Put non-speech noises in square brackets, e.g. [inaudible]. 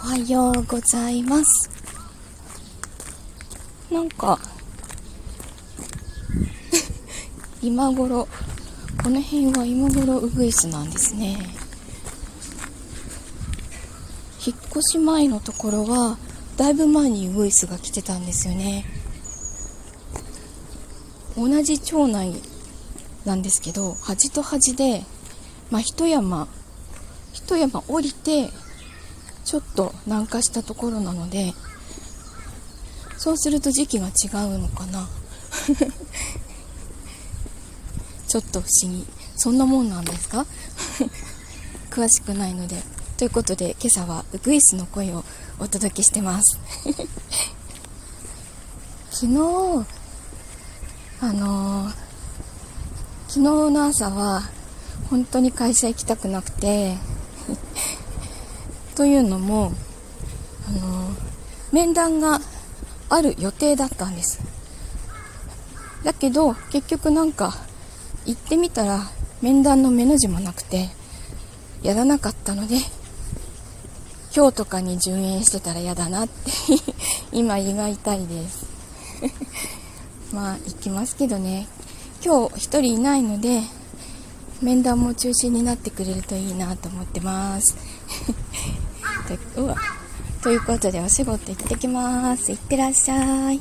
はようございます。なんか、[laughs] 今頃、この辺は今頃ウグイスなんですね。引っ越し前のところは、だいぶ前にウグイスが来てたんですよね。同じ町内なんですけど、端と端で、まあ、一山、一山降りて、ちょっと南下したところなので、そうすると時期が違うのかな。[laughs] ちょっと不思議。そんなもんなんですか？[laughs] 詳しくないので。ということで、今朝はウグイスの声をお届けしてます。[laughs] 昨日、あのー昨日の朝は本当に会社行きたくなくてというのも、あの面談がある予定だったんです。だけど結局なんか行ってみたら面談の目の字もなくてやらなかったので今日とかに順延してたら嫌だなって [laughs] 今胃が痛いです。[laughs] まあ行きますけどね。今日一人いないので面談も中止になってくれるといいなと思ってます。とうわ。ということでお仕事行ってきます。いってらっしゃい。